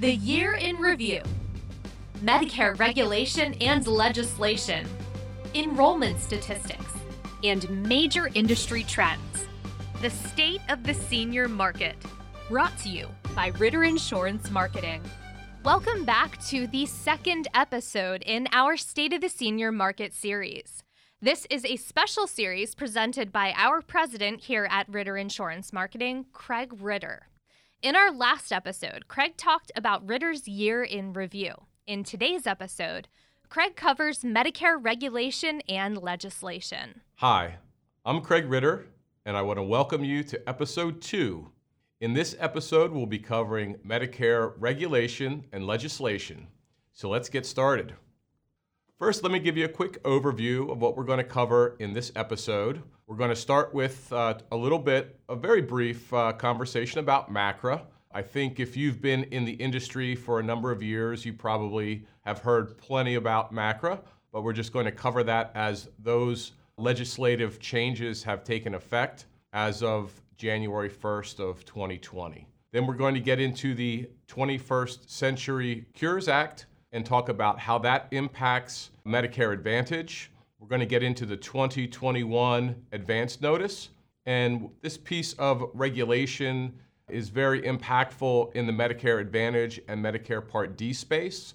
The Year in Review Medicare regulation and legislation, enrollment statistics, and major industry trends. The State of the Senior Market. Brought to you by Ritter Insurance Marketing. Welcome back to the second episode in our State of the Senior Market series. This is a special series presented by our president here at Ritter Insurance Marketing, Craig Ritter. In our last episode, Craig talked about Ritter's year in review. In today's episode, Craig covers Medicare regulation and legislation. Hi, I'm Craig Ritter, and I want to welcome you to episode two. In this episode, we'll be covering Medicare regulation and legislation. So let's get started. First, let me give you a quick overview of what we're going to cover in this episode. We're going to start with uh, a little bit, a very brief uh, conversation about MACRA. I think if you've been in the industry for a number of years, you probably have heard plenty about MACRA, but we're just going to cover that as those legislative changes have taken effect as of January 1st of 2020. Then we're going to get into the 21st Century Cures Act and talk about how that impacts Medicare Advantage. We're going to get into the 2021 Advance Notice. And this piece of regulation is very impactful in the Medicare Advantage and Medicare Part D space.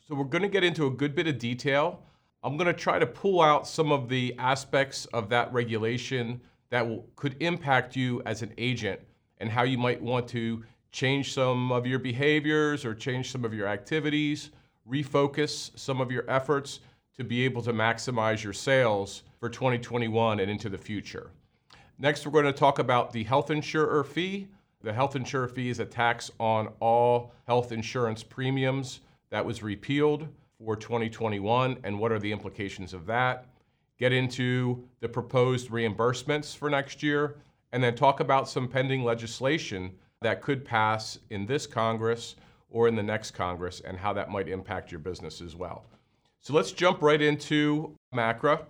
So we're going to get into a good bit of detail. I'm going to try to pull out some of the aspects of that regulation that will, could impact you as an agent and how you might want to change some of your behaviors or change some of your activities refocus some of your efforts to be able to maximize your sales for 2021 and into the future. Next, we're going to talk about the health insurer fee. The health insurer fee is a tax on all health insurance premiums that was repealed for 2021 and what are the implications of that. Get into the proposed reimbursements for next year and then talk about some pending legislation that could pass in this Congress or in the next Congress and how that might impact your business as well. So let's jump right into MACRA.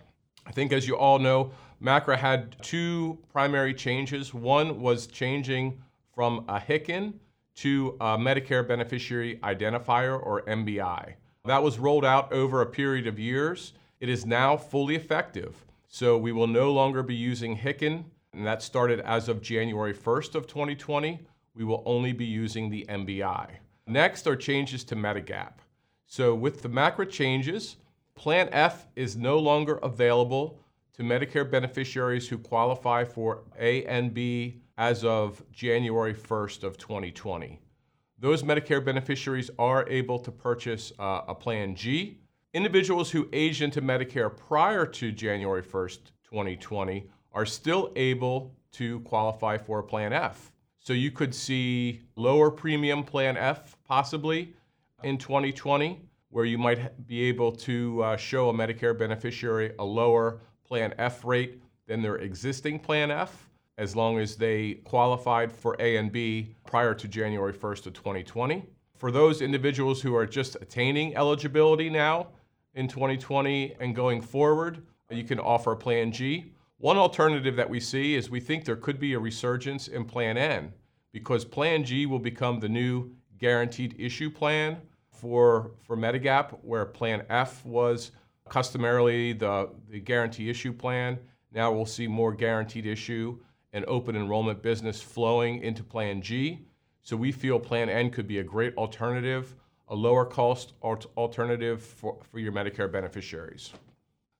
I think, as you all know, MACRA had two primary changes. One was changing from a HICN to a Medicare Beneficiary Identifier, or MBI. That was rolled out over a period of years. It is now fully effective. So we will no longer be using HICN, and that started as of January 1st of 2020. We will only be using the MBI. Next are changes to Medigap. So with the MACRA changes, Plan F is no longer available to Medicare beneficiaries who qualify for A and B as of January 1st of 2020. Those Medicare beneficiaries are able to purchase uh, a Plan G. Individuals who aged into Medicare prior to January 1st, 2020 are still able to qualify for a Plan F. So you could see lower premium Plan F possibly in 2020, where you might be able to uh, show a Medicare beneficiary a lower Plan F rate than their existing Plan F, as long as they qualified for A and B prior to January 1st of 2020. For those individuals who are just attaining eligibility now in 2020 and going forward, you can offer Plan G. One alternative that we see is we think there could be a resurgence in Plan N because Plan G will become the new guaranteed issue plan for, for Medigap, where Plan F was customarily the, the guarantee issue plan. Now we'll see more guaranteed issue and open enrollment business flowing into Plan G. So we feel Plan N could be a great alternative, a lower cost alternative for, for your Medicare beneficiaries.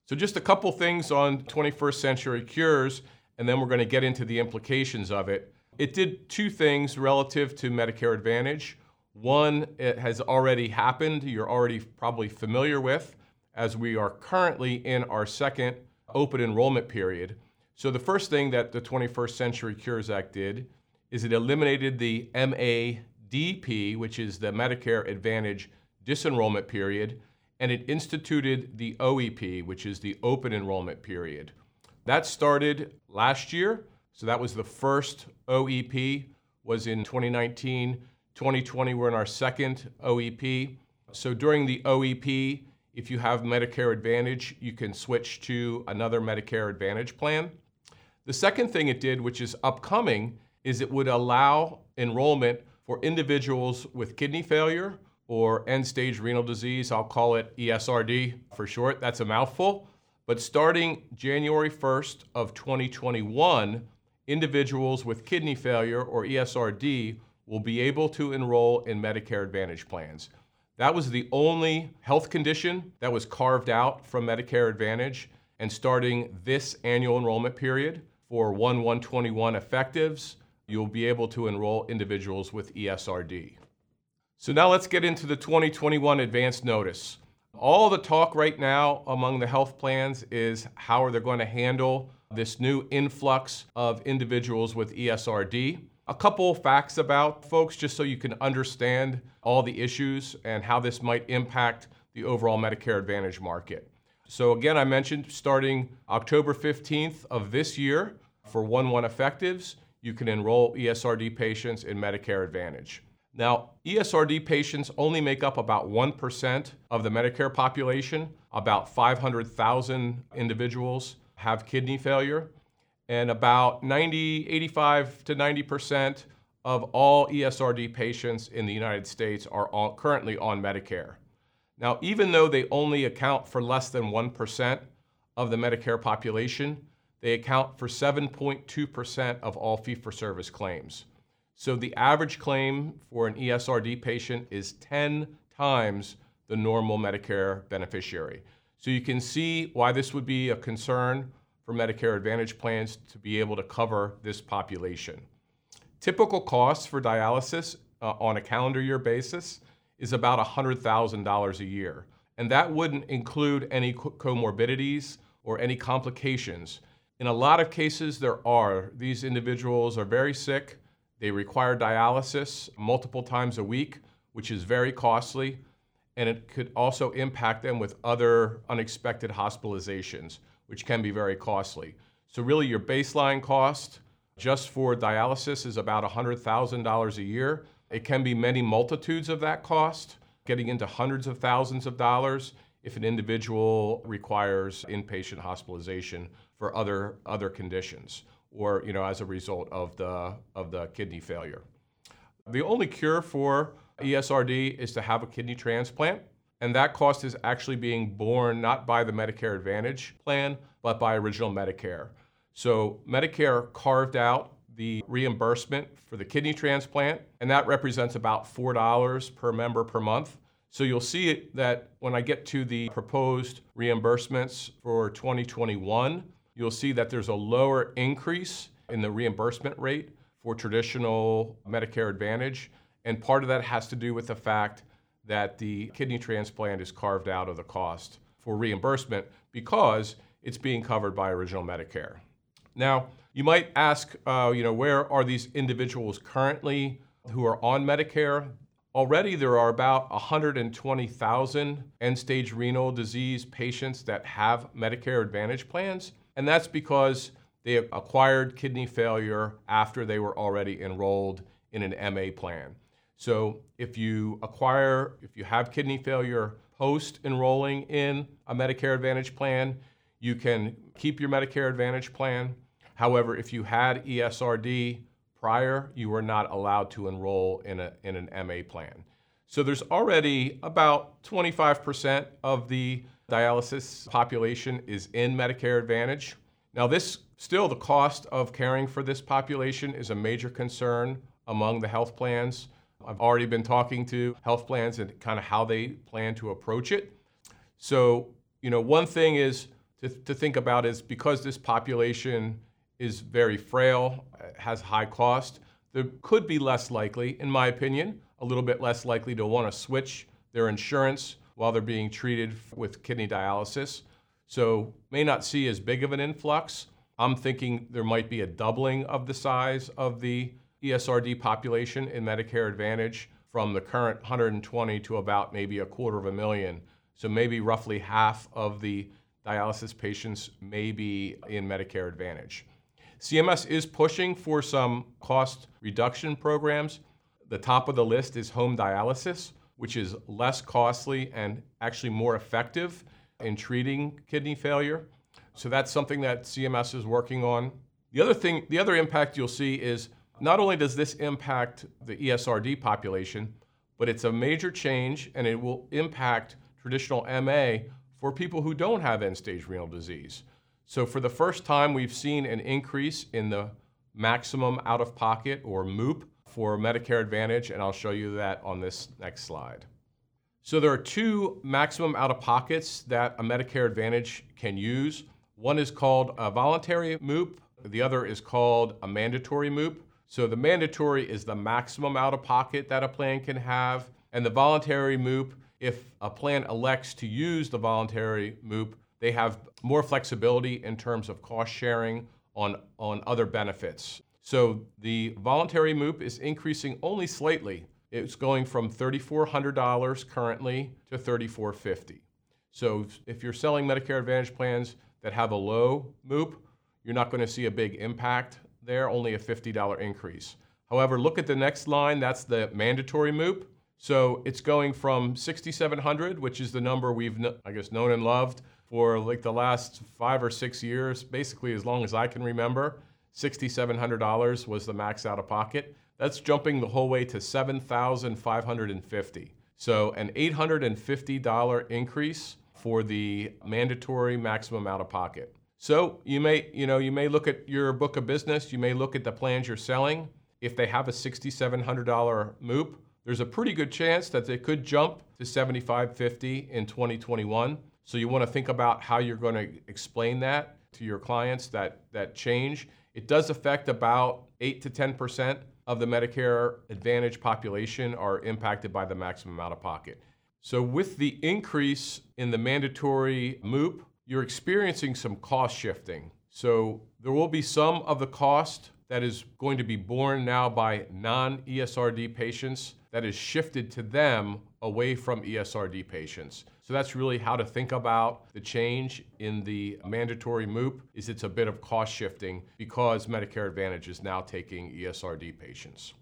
So, just a couple things on 21st Century Cures, and then we're going to get into the implications of it. It did two things relative to Medicare Advantage. One, it has already happened, you're already probably familiar with, as we are currently in our second open enrollment period. So, the first thing that the 21st Century Cures Act did is it eliminated the MADP, which is the Medicare Advantage disenrollment period, and it instituted the OEP, which is the open enrollment period. That started last year, so that was the first OEP was in 2019. 2020 we're in our second OEP. So during the OEP, if you have Medicare Advantage, you can switch to another Medicare Advantage plan. The second thing it did, which is upcoming, is it would allow enrollment for individuals with kidney failure or end stage renal disease. I'll call it ESRD for short. That's a mouthful. But starting January 1st of 2021, individuals with kidney failure or ESRD will be able to enroll in Medicare Advantage plans. That was the only health condition that was carved out from Medicare Advantage. And starting this annual enrollment period for 1 121 effectives, you'll be able to enroll individuals with ESRD. So now let's get into the 2021 advance notice. All the talk right now among the health plans is how are they going to handle this new influx of individuals with ESRD. A couple facts about folks just so you can understand all the issues and how this might impact the overall Medicare Advantage market. So again, I mentioned starting October 15th of this year for 1-1 effectives, you can enroll ESRD patients in Medicare Advantage. Now, ESRD patients only make up about 1% of the Medicare population. About 500,000 individuals have kidney failure, and about 90, 85 to 90% of all ESRD patients in the United States are currently on Medicare. Now, even though they only account for less than 1% of the Medicare population, they account for 7.2% of all fee for service claims. So the average claim for an ESRD patient is 10 times the normal Medicare beneficiary. So you can see why this would be a concern for Medicare Advantage plans to be able to cover this population. Typical costs for dialysis uh, on a calendar year basis is about $100,000 a year. And that wouldn't include any comorbidities or any complications in a lot of cases, there are. These individuals are very sick. They require dialysis multiple times a week, which is very costly. And it could also impact them with other unexpected hospitalizations, which can be very costly. So, really, your baseline cost just for dialysis is about $100,000 a year. It can be many multitudes of that cost, getting into hundreds of thousands of dollars if an individual requires inpatient hospitalization for other other conditions or you know as a result of the of the kidney failure. The only cure for ESRD is to have a kidney transplant, and that cost is actually being borne not by the Medicare Advantage plan, but by original Medicare. So Medicare carved out the reimbursement for the kidney transplant, and that represents about $4 per member per month. So you'll see that when I get to the proposed reimbursements for 2021, you'll see that there's a lower increase in the reimbursement rate for traditional Medicare Advantage. And part of that has to do with the fact that the kidney transplant is carved out of the cost for reimbursement because it's being covered by original Medicare. Now, you might ask, uh, you know, where are these individuals currently who are on Medicare? Already, there are about 120,000 end stage renal disease patients that have Medicare Advantage plans, and that's because they acquired kidney failure after they were already enrolled in an MA plan. So, if you acquire, if you have kidney failure post enrolling in a Medicare Advantage plan, you can keep your Medicare Advantage plan. However, if you had ESRD prior, you were not allowed to enroll in, a, in an MA plan. So there's already about 25% of the dialysis population is in Medicare Advantage. Now, this still the cost of caring for this population is a major concern among the health plans. I've already been talking to health plans and kind of how they plan to approach it. So, you know, one thing is to, to think about is because this population is very frail, has high cost, there could be less likely, in my opinion, a little bit less likely to want to switch their insurance while they're being treated with kidney dialysis. So, may not see as big of an influx. I'm thinking there might be a doubling of the size of the ESRD population in Medicare Advantage from the current 120 to about maybe a quarter of a million. So, maybe roughly half of the dialysis patients may be in Medicare Advantage. CMS is pushing for some cost reduction programs. The top of the list is home dialysis, which is less costly and actually more effective in treating kidney failure. So that's something that CMS is working on. The other thing, the other impact you'll see is Not only does this impact the ESRD population, but it's a major change and it will impact traditional MA for people who don't have end stage renal disease. So, for the first time, we've seen an increase in the maximum out of pocket or MOOP for Medicare Advantage, and I'll show you that on this next slide. So, there are two maximum out of pockets that a Medicare Advantage can use. One is called a voluntary MOOP, the other is called a mandatory MOOP. So the mandatory is the maximum out of pocket that a plan can have, and the voluntary MOOP, if a plan elects to use the voluntary MOOP, they have more flexibility in terms of cost sharing on, on other benefits. So the voluntary MOOP is increasing only slightly. It's going from $3,400 currently to 3,450. So if you're selling Medicare Advantage plans, that have a low MOOP, you're not going to see a big impact there, only a $50 increase. However, look at the next line, that's the mandatory MOOP. So it's going from 6,700, which is the number we've, I guess, known and loved for like the last five or six years, basically as long as I can remember. $6,700 was the max out of pocket. That's jumping the whole way to 7,550. So an $850 increase for the mandatory maximum out of pocket. So you may, you know, you may look at your book of business, you may look at the plans you're selling. If they have a $6,700 MOOP, there's a pretty good chance that they could jump to 7550 in 2021. So you want to think about how you're going to explain that to your clients that that change. It does affect about 8 to 10% of the Medicare Advantage population are impacted by the maximum out of pocket. So, with the increase in the mandatory MOOP, you're experiencing some cost shifting. So, there will be some of the cost that is going to be borne now by non ESRD patients that is shifted to them away from ESRD patients. So that's really how to think about the change in the mandatory MOOP is it's a bit of cost shifting because Medicare Advantage is now taking ESRD patients.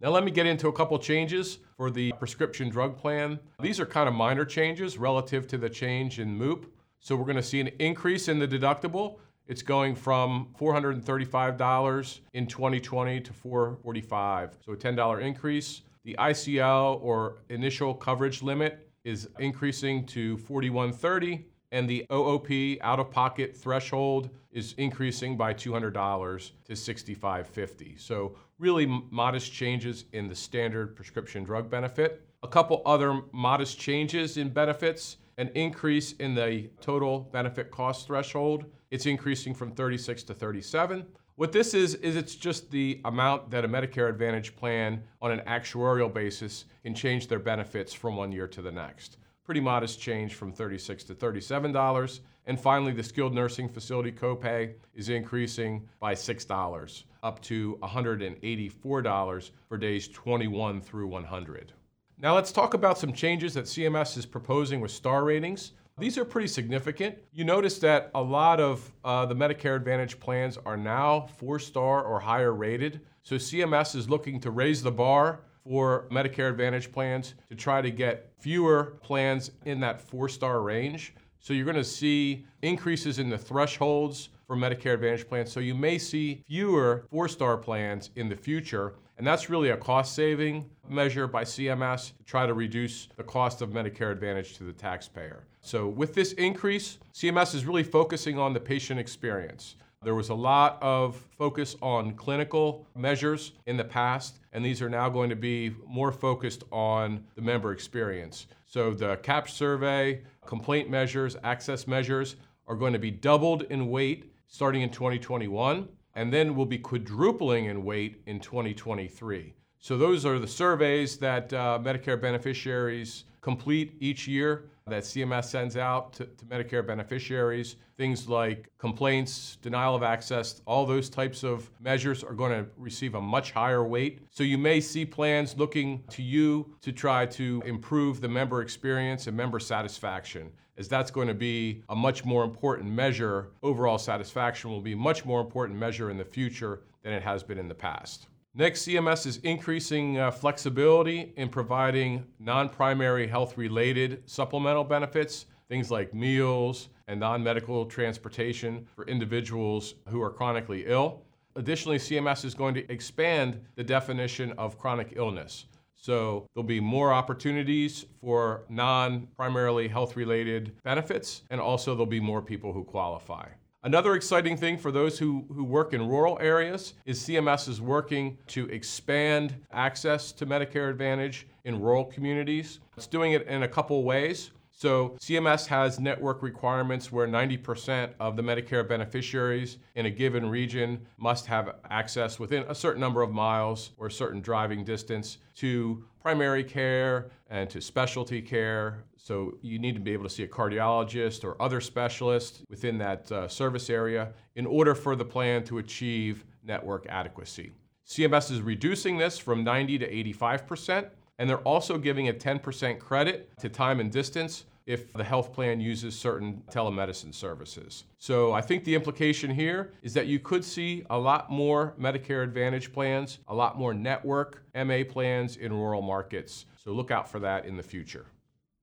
Now, let me get into a couple changes for the prescription drug plan. These are kind of minor changes relative to the change in MOOP. So, we're going to see an increase in the deductible. It's going from $435 in 2020 to $445, so a $10 increase. The ICL or initial coverage limit is increasing to 4130 and the OOP out of pocket threshold is increasing by $200 to 6550. So really modest changes in the standard prescription drug benefit. A couple other modest changes in benefits, an increase in the total benefit cost threshold. It's increasing from 36 to 37. What this is is it's just the amount that a Medicare Advantage plan on an actuarial basis can change their benefits from one year to the next pretty modest change from 36 to $37. And finally, the skilled nursing facility copay is increasing by $6 up to $184 for days 21 through 100. Now let's talk about some changes that CMS is proposing with star ratings. These are pretty significant. You notice that a lot of uh, the Medicare Advantage plans are now four star or higher rated. So CMS is looking to raise the bar for Medicare Advantage plans to try to get fewer plans in that four star range. So you're going to see increases in the thresholds for Medicare Advantage plans. So you may see fewer four star plans in the future. And that's really a cost saving measure by CMS to try to reduce the cost of Medicare Advantage to the taxpayer. So, with this increase, CMS is really focusing on the patient experience. There was a lot of focus on clinical measures in the past, and these are now going to be more focused on the member experience. So the CAHPS survey, complaint measures, access measures are going to be doubled in weight starting in 2021, and then will be quadrupling in weight in 2023. So those are the surveys that uh, Medicare beneficiaries complete each year that CMS sends out to, to, Medicare beneficiaries. Things like complaints, denial of access, all those types of measures are going to receive a much higher weight. So you may see plans looking to you to try to improve the member experience and member satisfaction, as that's going to be a much more important measure. Overall satisfaction will be a much more important measure in the future than it has been in the past. Next, CMS is increasing uh, flexibility in providing non primary health related supplemental benefits, things like meals and non medical transportation for individuals who are chronically ill. Additionally, CMS is going to expand the definition of chronic illness. So there'll be more opportunities for non primarily health related benefits, and also there'll be more people who qualify. Another exciting thing for those who, who work in rural areas is CMS is working to expand access to Medicare Advantage in rural communities. It's doing it in a couple ways. So, CMS has network requirements where 90% of the Medicare beneficiaries in a given region must have access within a certain number of miles or a certain driving distance to primary care and to specialty care. So, you need to be able to see a cardiologist or other specialists within that uh, service area in order for the plan to achieve network adequacy. CMS is reducing this from 90 to 85%. And they're also giving a 10% credit to time and distance if the health plan uses certain telemedicine services. So I think the implication here is that you could see a lot more Medicare Advantage plans, a lot more network MA plans in rural markets. So look out for that in the future.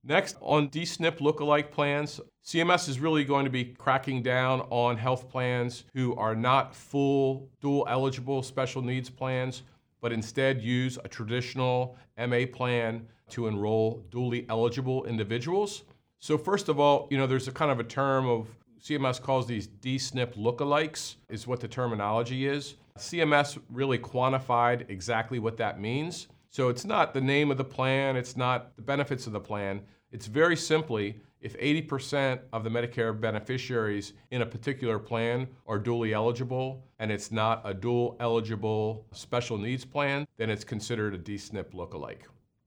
Next, on DSNP lookalike plans, CMS is really going to be cracking down on health plans who are not full dual eligible special needs plans, but instead use a traditional MA plan to enroll dually eligible individuals. So first of all, you know, there's a kind of a term of CMS calls these DSNP lookalikes, is what the terminology is. CMS really quantified exactly what that means. So it's not the name of the plan, it's not the benefits of the plan. It's very simply if 80% of the Medicare beneficiaries in a particular plan are dually eligible and it's not a dual eligible special needs plan, then it's considered a DSNP lookalike.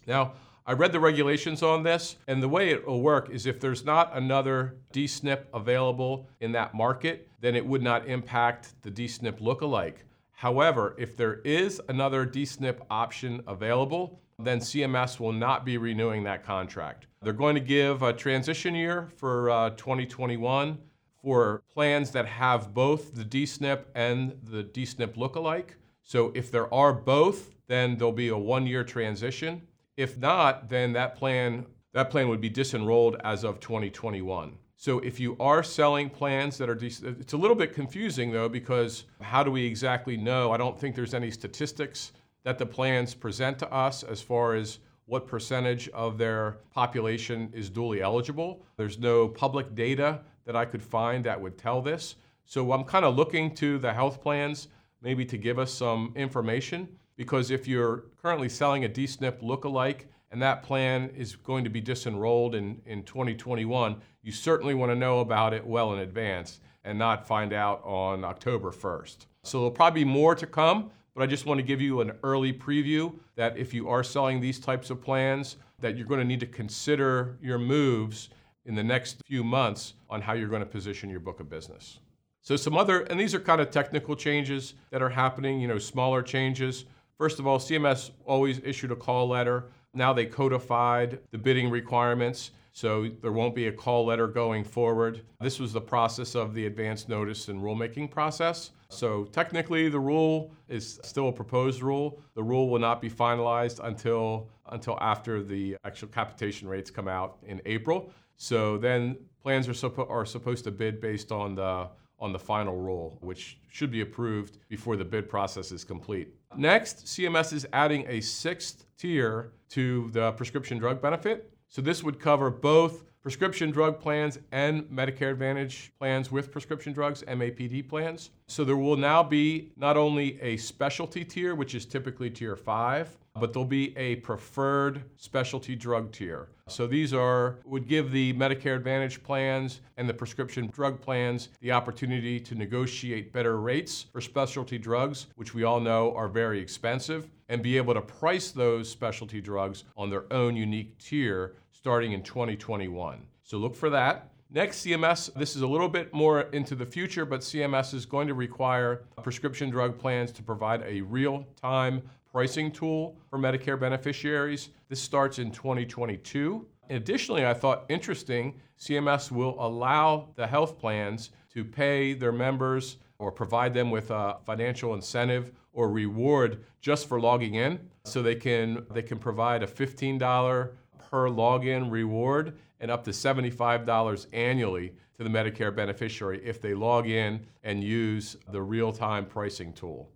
Now, I read the regulations on this, and the way it will work is if there's not another DSNP available in that market, then it would not impact the DSNP lookalike. However, if there is another DSNP option available, then CMS will not be renewing that contract. They're going to give a transition year for uh, 2021 for plans that have both the DSNP and the DSNP lookalike. So if there are both, then there'll be a one year transition. If not, then that plan that plan would be disenrolled as of 2021. So if you are selling plans that are, de- it's a little bit confusing though because how do we exactly know? I don't think there's any statistics that the plans present to us as far as what percentage of their population is duly eligible. There's no public data that I could find that would tell this. So I'm kind of looking to the health plans maybe to give us some information because if you're currently selling a DSNP lookalike and that plan is going to be disenrolled in, in 2021, you certainly want to know about it well in advance and not find out on October 1st. So there'll probably be more to come, but I just want to give you an early preview that if you are selling these types of plans, that you're going to need to consider your moves in the next few months on how you're going to position your book of business. So some other, and these are kind of technical changes that are happening, you know, smaller changes. First of all, CMS always issued a call letter. Now they codified the bidding requirements, so there won't be a call letter going forward. This was the process of the advance notice and rulemaking process. So technically, the rule is still a proposed rule. The rule will not be finalized until until after the actual capitation rates come out in April. So then plans are, suppo- are supposed to bid based on the on the final rule, which should be approved before the bid process is complete. Next, CMS is adding a sixth tier to the prescription drug benefit. So this would cover both prescription drug plans and Medicare Advantage plans with prescription drugs, MAPD plans. So there will now be not only a specialty tier, which is typically tier five, but there'll be a preferred specialty drug tier. So these are would give the Medicare Advantage plans and the prescription drug plans the opportunity to negotiate better rates for specialty drugs, which we all know are very expensive, and be able to price those specialty drugs on their own unique tier starting in 2021. So look for that. Next, CMS, this is a little bit more into the future, but CMS is going to require prescription drug plans to provide a real time pricing tool for Medicare beneficiaries. This starts in 2022. Additionally, I thought interesting, CMS will allow the health plans to pay their members or provide them with a financial incentive or reward just for logging in. So they can they can provide a $15 per login reward and up to $75 annually to the Medicare beneficiary if they log in and use the real time pricing tool.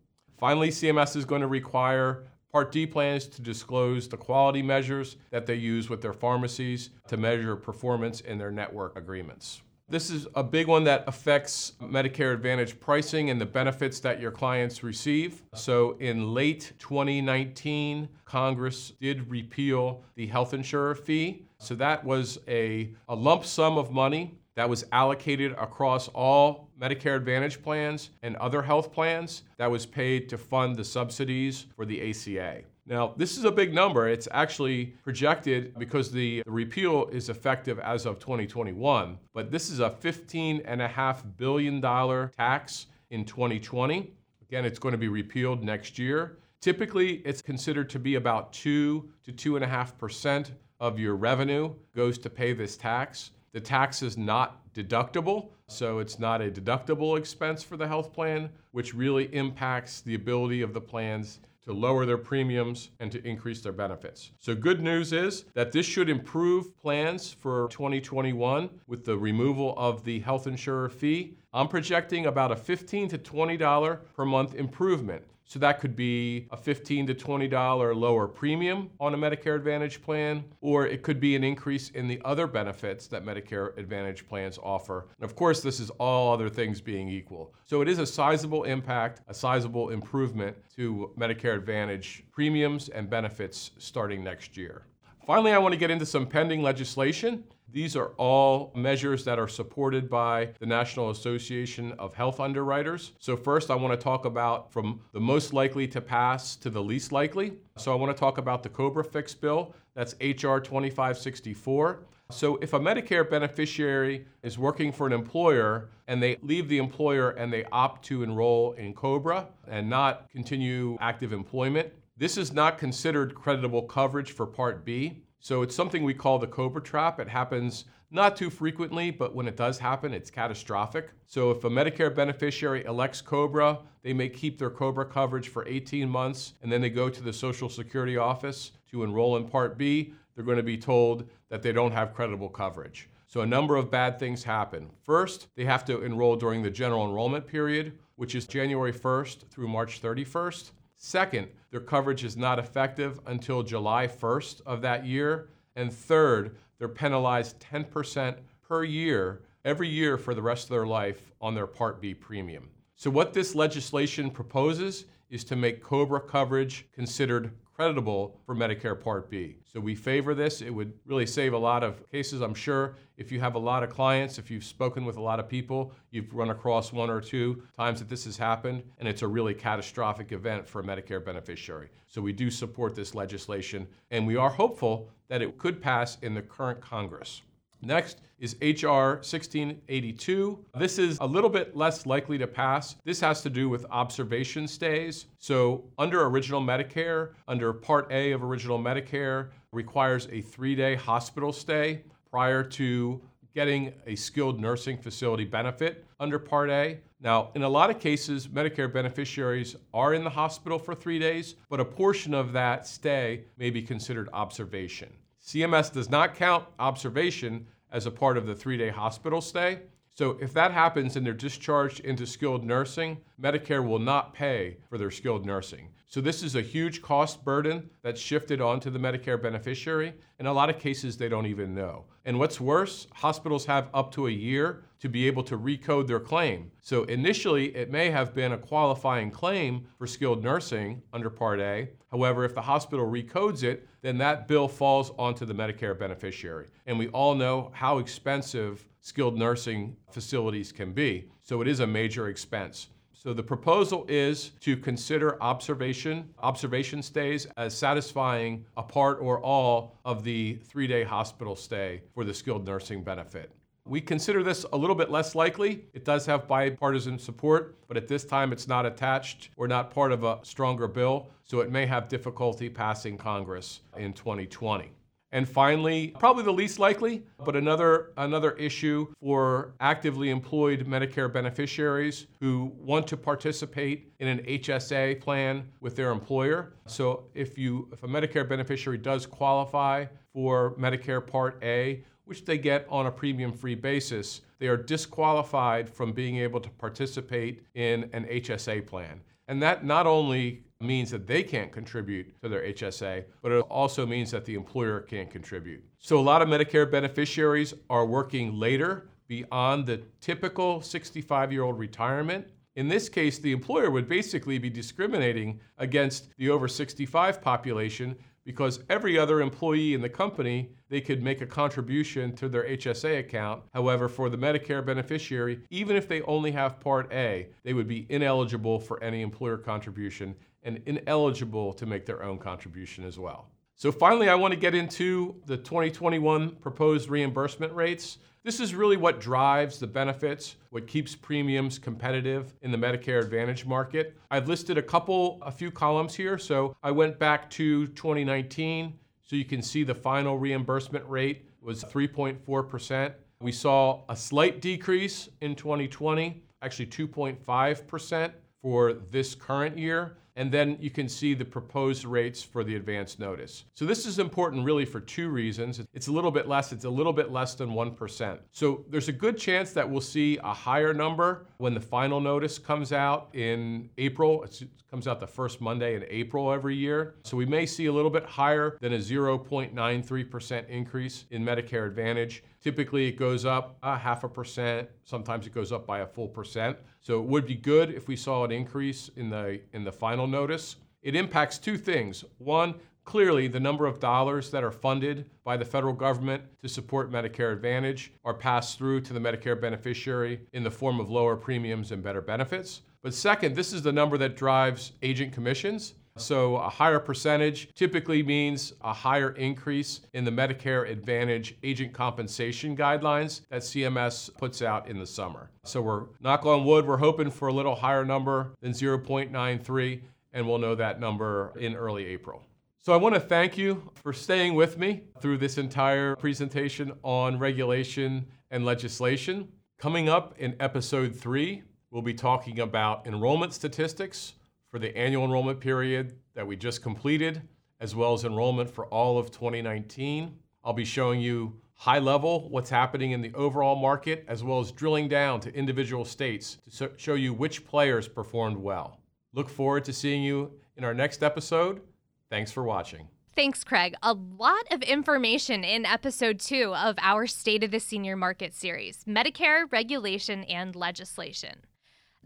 Finally, CMS is going to require Part D plans to disclose the quality measures that they use with their pharmacies to measure performance in their network agreements. This is a big one that affects Medicare Advantage pricing and the benefits that your clients receive. So, in late 2019, Congress did repeal the health insurer fee. So, that was a, a lump sum of money that was allocated across all Medicare Advantage plans and other health plans that was paid to fund the subsidies for the ACA. Now, this is a big number. It's actually projected because the, repeal is effective as of 2021, but this is a $15.5 billion tax in 2020. Again, it's going to be repealed next year. Typically, it's considered to be about 2 to 2.5% of your revenue goes to pay this tax. The tax is not deductible, so it's not a deductible expense for the health plan, which really impacts the ability of the plans to lower their premiums and to increase their benefits. So, good news is that this should improve plans for 2021 with the removal of the health insurer fee. I'm projecting about a 15 to $20 per month improvement so that could be a 15 to $20 lower premium on a Medicare Advantage plan, or it could be an increase in the other benefits that Medicare Advantage plans offer. And of course, this is all other things being equal. So it is a sizable impact, a sizable improvement to Medicare Advantage premiums and benefits starting next year. Finally, I want to get into some pending legislation. These are all measures that are supported by the National Association of Health Underwriters. So, first, I want to talk about from the most likely to pass to the least likely. So, I want to talk about the COBRA Fix bill. That's H.R. 2564. So, if a Medicare beneficiary is working for an employer and they leave the employer and they opt to enroll in COBRA and not continue active employment, this is not considered creditable coverage for Part B. So it's something we call the Cobra trap. It happens not too frequently, but when it does happen, it's catastrophic. So if a Medicare beneficiary elects Cobra, they may keep their Cobra coverage for 18 months, and then they go to the Social Security office to enroll in Part B. They're going to be told that they don't have credible coverage. So a number of bad things happen. First, they have to enroll during the general enrollment period, which is January 1st through March 31st. Second, their coverage is not effective until July 1st of that year. And third, they're penalized 10% per year every year for the rest of their life on their Part B premium. So, what this legislation proposes is to make COBRA coverage considered creditable for Medicare Part B. So we favor this. It would really save a lot of cases. I'm sure if you have a lot of clients, if you've spoken with a lot of people, you've run across one or two times that this has happened, and it's a really catastrophic event for a Medicare beneficiary. So we do support this legislation, and we are hopeful that it could pass in the current Congress. Next is H.R. 1682. This is a little bit less likely to pass. This has to do with observation stays. So, under original Medicare, under Part A of original Medicare, requires a three day hospital stay prior to getting a skilled nursing facility benefit under Part A. Now, in a lot of cases, Medicare beneficiaries are in the hospital for three days, but a portion of that stay may be considered observation. CMS does not count observation as a part of the three day hospital stay. So if that happens and they're discharged into skilled nursing, Medicare will not pay for their skilled nursing. So this is a huge cost burden that's shifted onto the Medicare beneficiary. In a lot of cases, they don't even know. And what's worse, hospitals have up to a year to be able to recode their claim. So initially, it may have been a qualifying claim for skilled nursing under Part A. However, if the hospital recodes it, then that bill falls onto the Medicare beneficiary. And we all know how expensive skilled nursing facilities can be. So it is a major expense. So the proposal is to consider observation observation stays as satisfying a part or all of the 3-day hospital stay for the skilled nursing benefit. We consider this a little bit less likely. It does have bipartisan support, but at this time it's not attached or not part of a stronger bill, so it may have difficulty passing Congress in 2020. And finally, probably the least likely, but another another issue for actively employed Medicare beneficiaries who want to participate in an HSA plan with their employer. So if you if a Medicare beneficiary does qualify for Medicare Part A, which they get on a premium free basis, they are disqualified from being able to participate in an HSA plan. And that not only means that they can't contribute to their HSA, but it also means that the employer can't contribute. So a lot of Medicare beneficiaries are working later beyond the typical 65 year old retirement. In this case, the employer would basically be discriminating against the over 65 population because every other employee in the company they could make a contribution to their HSA account. However, for the Medicare beneficiary, even if they only have Part A, they would be ineligible for any employer contribution and ineligible to make their own contribution as well. So finally, I want to get into the 2021 proposed reimbursement rates. This is really what drives the benefits, what keeps premiums competitive in the Medicare Advantage market. I've listed a couple, a few columns here. So I went back to 2019, so you can see the final reimbursement rate was 3.4%. We saw a slight decrease in 2020, actually 2.5% for this current year and then you can see the proposed rates for the advance notice. So this is important really for two reasons. It's a little bit less, it's a little bit less than 1%. So there's a good chance that we'll see a higher number when the final notice comes out in April. It comes out the first Monday in April every year. So we may see a little bit higher than a 0.93% increase in Medicare Advantage. Typically, it goes up a half a percent. Sometimes it goes up by a full percent. So it would be good if we saw an increase in the in the final notice. It impacts two things. One, clearly the number of dollars that are funded by the federal government to support Medicare Advantage are passed through to the Medicare beneficiary in the form of lower premiums and better benefits. But second, this is the number that drives agent commissions. So a higher percentage typically means a higher increase in the Medicare Advantage agent compensation guidelines that CMS puts out in the summer. So we're, knock on wood, we're hoping for a little higher number than 0.93, and we'll know that number in early April. So I want to thank you for staying with me through this entire presentation on regulation and legislation. Coming up in episode three, we'll be talking about enrollment statistics for the annual enrollment period that we just completed, as well as enrollment for all of 2019. I'll be showing you high level what's happening in the overall market, as well as drilling down to individual states to show you which players performed well. Look forward to seeing you in our next episode. Thanks for watching. Thanks, Craig. A lot of information in episode two of our State of the Senior Market series Medicare, Regulation, and Legislation.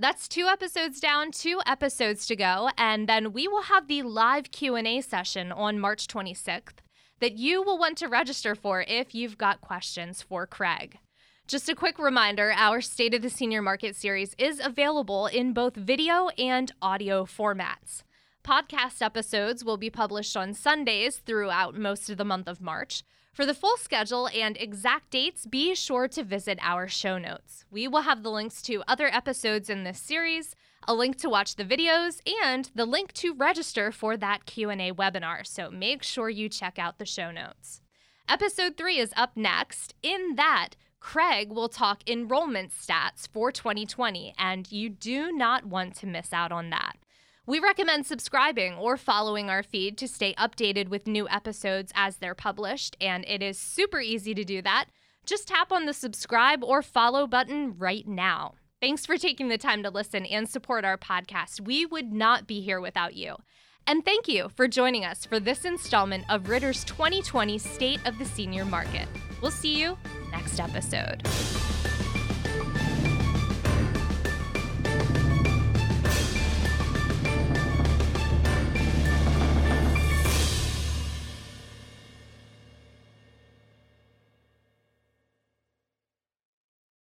That's two episodes down, two episodes to go, and then we will have the live Q&A session on March 26th that you will want to register for if you've got questions for Craig. Just a quick reminder, our State of the Senior Market series is available in both video and audio formats. Podcast episodes will be published on Sundays throughout most of the month of March. For the full schedule and exact dates, be sure to visit our show notes. We will have the links to other episodes in this series, a link to watch the videos, and the link to register for that Q&A webinar. So make sure you check out the show notes. Episode 3 is up next. In that, Craig will talk enrollment stats for 2020, and you do not want to miss out on that. We recommend subscribing or following our feed to stay updated with new episodes as they're published, and it is super easy to do that. Just tap on the subscribe or follow button right now. Thanks for taking the time to listen and support our podcast. We would not be here without you. And thank you for joining us for this installment of Ritter's 2020 State of the Senior Market. We'll see you next episode.